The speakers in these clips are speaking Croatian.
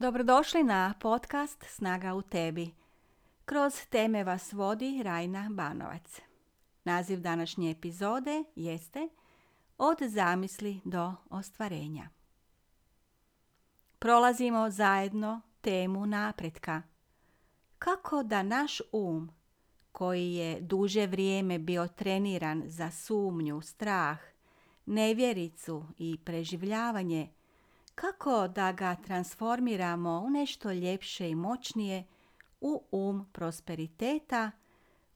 Dobrodošli na podcast Snaga u tebi. Kroz teme vas vodi Rajna Banovac. Naziv današnje epizode jeste Od zamisli do ostvarenja. Prolazimo zajedno temu napretka. Kako da naš um, koji je duže vrijeme bio treniran za sumnju, strah, nevjericu i preživljavanje, kako da ga transformiramo u nešto ljepše i moćnije u um prosperiteta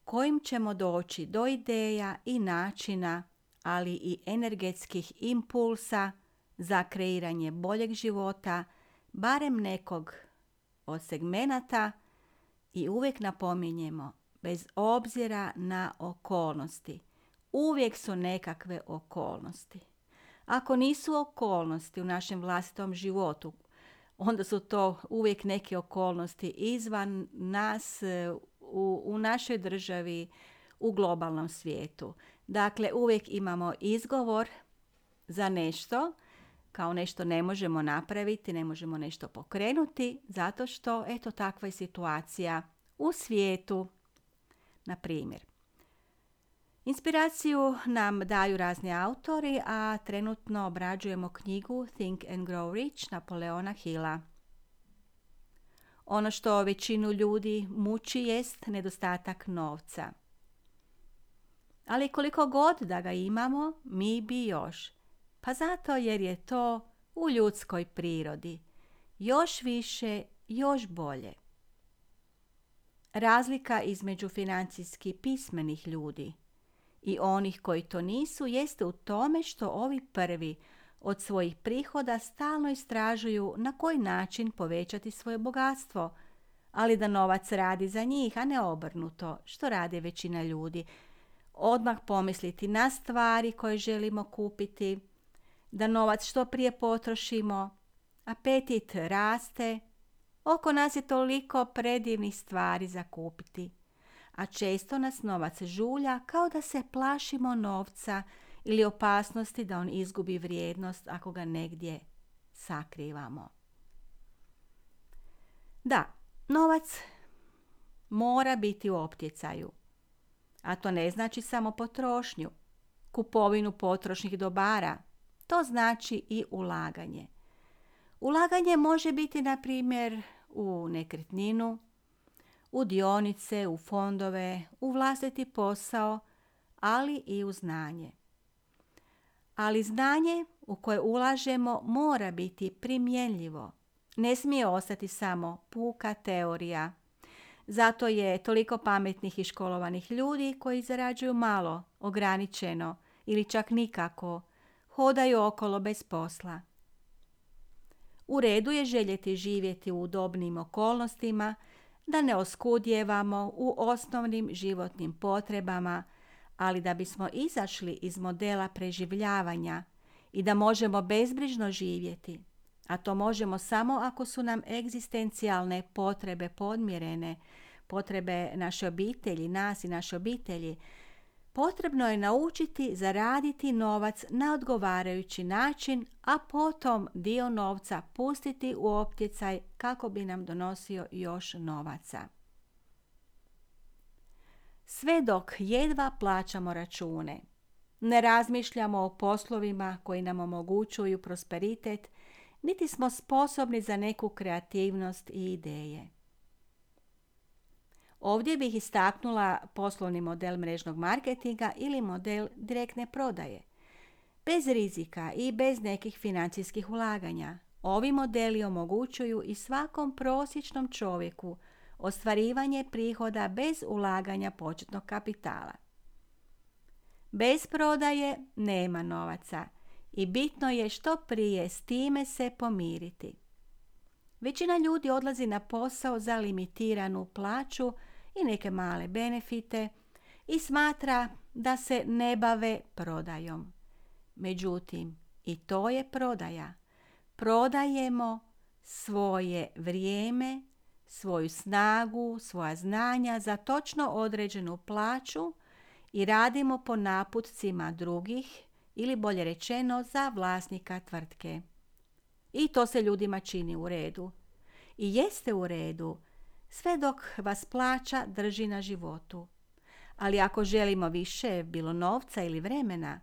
kojim ćemo doći do ideja i načina, ali i energetskih impulsa za kreiranje boljeg života, barem nekog od segmenata i uvijek napominjemo, bez obzira na okolnosti. Uvijek su nekakve okolnosti. Ako nisu okolnosti u našem vlastitom životu, onda su to uvijek neke okolnosti izvan nas, e, u, u našoj državi, u globalnom svijetu. Dakle, uvijek imamo izgovor za nešto, kao nešto ne možemo napraviti, ne možemo nešto pokrenuti, zato što, eto, takva je situacija u svijetu, na primjer. Inspiraciju nam daju razni autori, a trenutno obrađujemo knjigu Think and Grow Rich Napoleona Hilla. Ono što većinu ljudi muči jest nedostatak novca. Ali koliko god da ga imamo, mi bi još. Pa zato jer je to u ljudskoj prirodi. Još više, još bolje. Razlika između financijski pismenih ljudi i onih koji to nisu jeste u tome što ovi prvi od svojih prihoda stalno istražuju na koji način povećati svoje bogatstvo, ali da novac radi za njih, a ne obrnuto, što radi većina ljudi. Odmah pomisliti na stvari koje želimo kupiti, da novac što prije potrošimo, apetit raste, oko nas je toliko predivnih stvari za kupiti a često nas novac žulja kao da se plašimo novca ili opasnosti da on izgubi vrijednost ako ga negdje sakrivamo. Da, novac mora biti u optjecaju, a to ne znači samo potrošnju, kupovinu potrošnih dobara, to znači i ulaganje. Ulaganje može biti, na primjer, u nekretninu, u dionice, u fondove, u vlastiti posao, ali i u znanje. Ali znanje u koje ulažemo mora biti primjenljivo. Ne smije ostati samo puka teorija. Zato je toliko pametnih i školovanih ljudi koji zarađuju malo, ograničeno ili čak nikako, hodaju okolo bez posla. U redu je željeti živjeti u udobnim okolnostima da ne oskudjevamo u osnovnim životnim potrebama, ali da bismo izašli iz modela preživljavanja i da možemo bezbrižno živjeti, a to možemo samo ako su nam egzistencijalne potrebe podmirene, potrebe naše obitelji, nas i naše obitelji, potrebno je naučiti zaraditi novac na odgovarajući način, a potom dio novca pustiti u optjecaj kako bi nam donosio još novaca. Sve dok jedva plaćamo račune, ne razmišljamo o poslovima koji nam omogućuju prosperitet, niti smo sposobni za neku kreativnost i ideje. Ovdje bih istaknula poslovni model mrežnog marketinga ili model direktne prodaje. Bez rizika i bez nekih financijskih ulaganja, ovi modeli omogućuju i svakom prosječnom čovjeku ostvarivanje prihoda bez ulaganja početnog kapitala. Bez prodaje nema novaca i bitno je što prije s time se pomiriti. Većina ljudi odlazi na posao za limitiranu plaću i neke male benefite i smatra da se ne bave prodajom. Međutim, i to je prodaja. Prodajemo svoje vrijeme, svoju snagu, svoja znanja za točno određenu plaću i radimo po naputcima drugih ili bolje rečeno za vlasnika tvrtke. I to se ljudima čini u redu. i jeste u redu, sve dok vas plaća drži na životu. Ali ako želimo više, bilo novca ili vremena,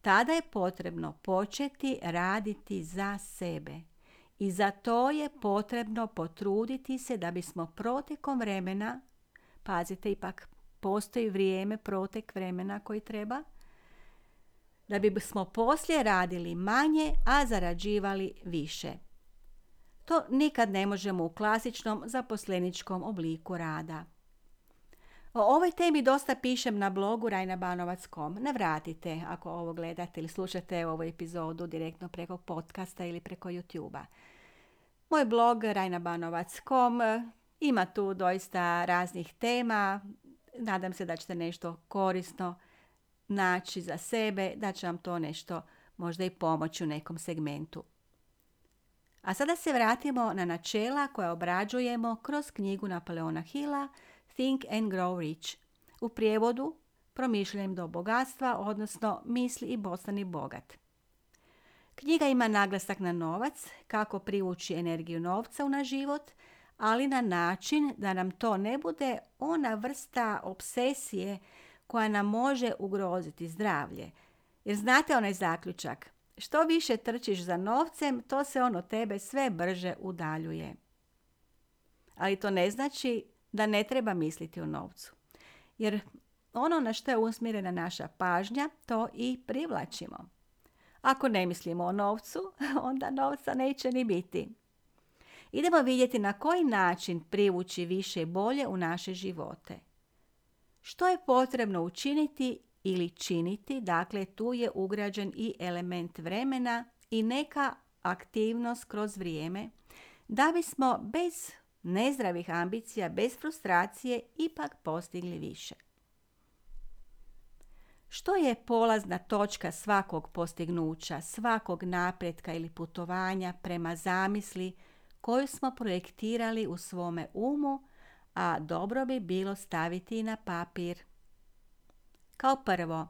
tada je potrebno početi raditi za sebe. I za to je potrebno potruditi se da bismo protekom vremena, pazite ipak postoji vrijeme, protek vremena koji treba, da bismo poslije radili manje, a zarađivali više. To nikad ne možemo u klasičnom zaposleničkom obliku rada. O ovoj temi dosta pišem na blogu rajnabanovac.com. Ne vratite ako ovo gledate ili slušate ovu epizodu direktno preko podcasta ili preko YouTube-a. Moj blog rajnabanovac.com ima tu doista raznih tema. Nadam se da ćete nešto korisno naći za sebe, da će vam to nešto možda i pomoći u nekom segmentu. A sada se vratimo na načela koja obrađujemo kroz knjigu Napoleona Hilla Think and Grow Rich. U prijevodu promišljanjem do bogatstva, odnosno misli i postani bogat. Knjiga ima naglasak na novac, kako privući energiju novca u naš život, ali na način da nam to ne bude ona vrsta obsesije koja nam može ugroziti zdravlje. Jer znate onaj zaključak, što više trčiš za novcem, to se ono tebe sve brže udaljuje. Ali to ne znači da ne treba misliti o novcu. Jer ono na što je usmjerena naša pažnja, to i privlačimo. Ako ne mislimo o novcu, onda novca neće ni biti. Idemo vidjeti na koji način privući više i bolje u naše živote. Što je potrebno učiniti ili činiti, dakle tu je ugrađen i element vremena i neka aktivnost kroz vrijeme, da bismo bez nezdravih ambicija, bez frustracije ipak postigli više. Što je polazna točka svakog postignuća, svakog napretka ili putovanja prema zamisli koju smo projektirali u svome umu, a dobro bi bilo staviti na papir. Kao prvo,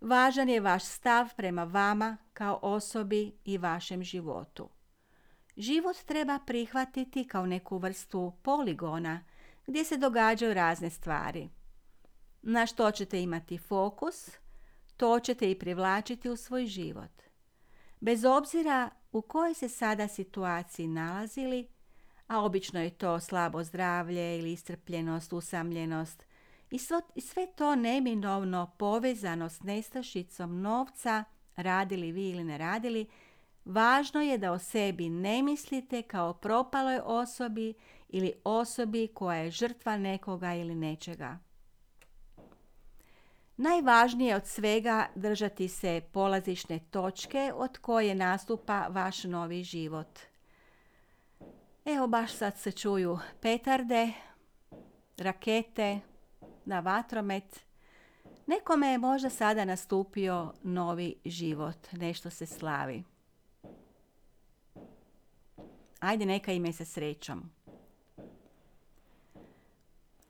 važan je vaš stav prema vama kao osobi i vašem životu. Život treba prihvatiti kao neku vrstu poligona gdje se događaju razne stvari. Na što ćete imati fokus, to ćete i privlačiti u svoj život. Bez obzira u kojoj se sada situaciji nalazili, a obično je to slabo zdravlje ili istrpljenost, usamljenost, i sve to neminovno povezano s nestašicom novca, radili vi ili ne radili, Važno je da o sebi ne mislite kao propaloj osobi ili osobi koja je žrtva nekoga ili nečega. Najvažnije od svega držati se polazišne točke od koje nastupa vaš novi život. Evo baš sad se čuju petarde, rakete, na vatromet. Nekome je možda sada nastupio novi život, nešto se slavi. Ajde, neka ime sa srećom.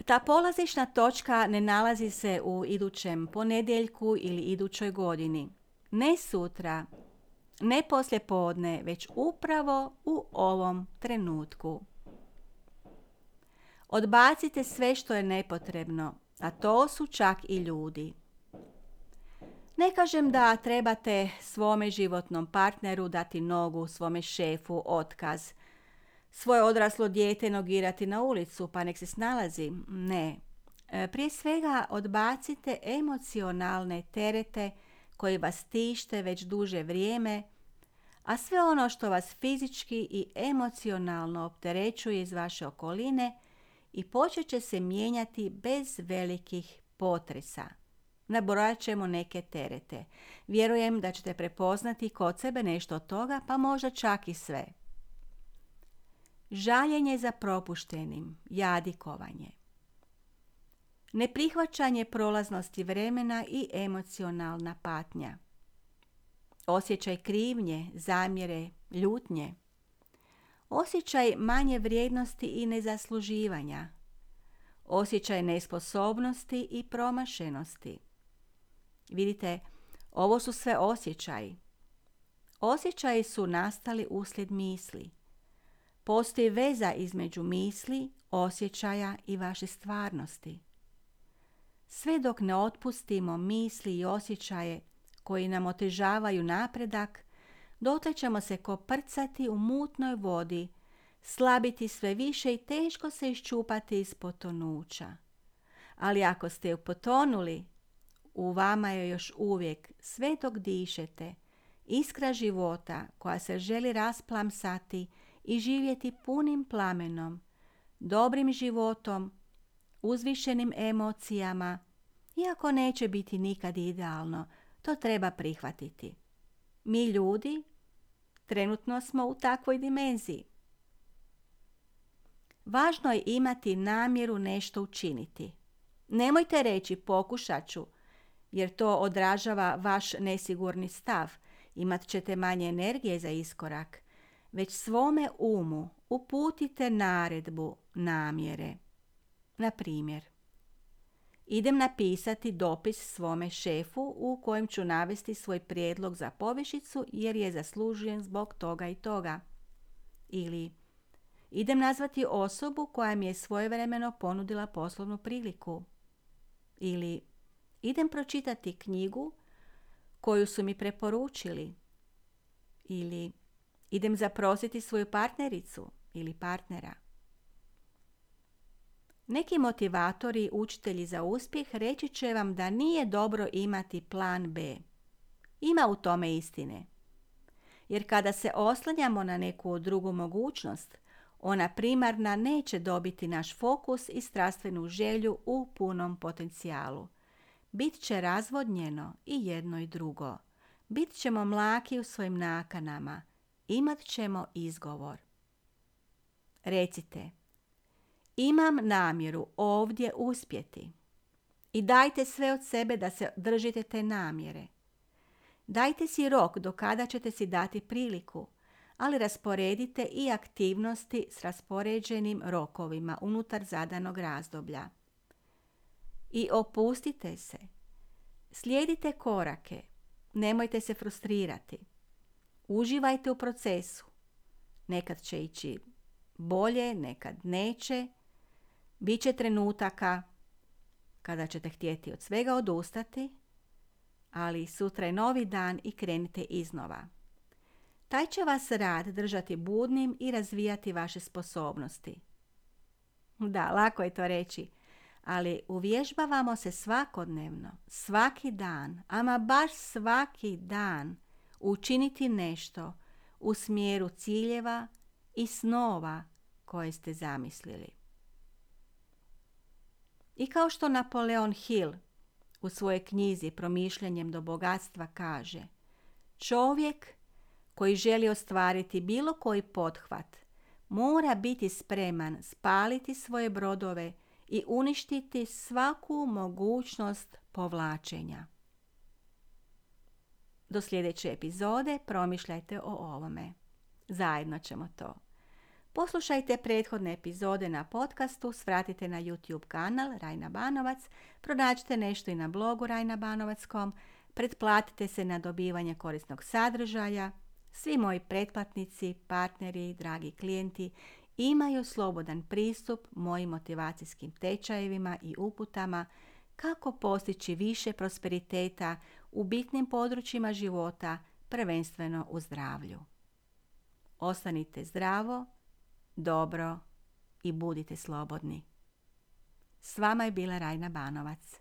Ta polazišna točka ne nalazi se u idućem ponedjeljku ili idućoj godini. Ne sutra, ne poslje podne, već upravo u ovom trenutku. Odbacite sve što je nepotrebno, a to su čak i ljudi. Ne kažem da trebate svome životnom partneru dati nogu, svome šefu otkaz, svoje odraslo dijete nogirati na ulicu pa nek se snalazi. Ne. E, prije svega odbacite emocionalne terete koji vas tište već duže vrijeme, a sve ono što vas fizički i emocionalno opterećuje iz vaše okoline i počet će se mijenjati bez velikih potresa. Nabrojat ćemo neke terete. Vjerujem da ćete prepoznati kod sebe nešto od toga, pa možda čak i sve žaljenje za propuštenim, jadikovanje, neprihvaćanje prolaznosti vremena i emocionalna patnja, osjećaj krivnje, zamjere, ljutnje, osjećaj manje vrijednosti i nezasluživanja, osjećaj nesposobnosti i promašenosti. Vidite, ovo su sve osjećaji. Osjećaji su nastali uslijed misli. Postoji veza između misli, osjećaja i vaše stvarnosti. Sve dok ne otpustimo misli i osjećaje koji nam otežavaju napredak, dotle ćemo se koprcati u mutnoj vodi, slabiti sve više i teško se iščupati iz potonuća. Ali ako ste potonuli, u vama je još uvijek, sve dok dišete, iskra života koja se želi rasplamsati i živjeti punim plamenom, dobrim životom, uzvišenim emocijama, iako neće biti nikad idealno, to treba prihvatiti. Mi ljudi trenutno smo u takvoj dimenziji. Važno je imati namjeru nešto učiniti. Nemojte reći pokušat ću, jer to odražava vaš nesigurni stav. Imat ćete manje energije za iskorak. Već svome umu uputite naredbu namjere. Na primjer, idem napisati dopis svome šefu u kojem ću navesti svoj prijedlog za povišicu jer je zaslužen zbog toga i toga. Ili idem nazvati osobu koja mi je svojevremeno ponudila poslovnu priliku. Ili idem pročitati knjigu koju su mi preporučili. Ili idem zaprositi svoju partnericu ili partnera. Neki motivatori, učitelji za uspjeh reći će vam da nije dobro imati plan B. Ima u tome istine. Jer kada se oslanjamo na neku drugu mogućnost, ona primarna neće dobiti naš fokus i strastvenu želju u punom potencijalu. Bit će razvodnjeno i jedno i drugo. Bit ćemo mlaki u svojim nakanama. Imat ćemo izgovor. Recite, imam namjeru ovdje uspjeti. I dajte sve od sebe da se držite te namjere. Dajte si rok do kada ćete si dati priliku, ali rasporedite i aktivnosti s raspoređenim rokovima unutar zadanog razdoblja. I opustite se. Slijedite korake. Nemojte se frustrirati. Uživajte u procesu. Nekad će ići bolje, nekad neće. Biće trenutaka kada ćete htjeti od svega odustati, ali sutra je novi dan i krenite iznova. Taj će vas rad držati budnim i razvijati vaše sposobnosti. Da, lako je to reći, ali uvježbavamo se svakodnevno, svaki dan, ama baš svaki dan učiniti nešto u smjeru ciljeva i snova koje ste zamislili. I kao što Napoleon Hill u svojoj knjizi Promišljanjem do bogatstva kaže Čovjek koji želi ostvariti bilo koji pothvat mora biti spreman spaliti svoje brodove i uništiti svaku mogućnost povlačenja. Do sljedeće epizode promišljajte o ovome. Zajedno ćemo to. Poslušajte prethodne epizode na podcastu, svratite na YouTube kanal Rajna Banovac, pronađite nešto i na blogu rajnabanovac.com, pretplatite se na dobivanje korisnog sadržaja. Svi moji pretplatnici, partneri, dragi klijenti imaju slobodan pristup mojim motivacijskim tečajevima i uputama kako postići više prosperiteta u bitnim područjima života, prvenstveno u zdravlju. Ostanite zdravo, dobro i budite slobodni. S vama je bila Rajna Banovac.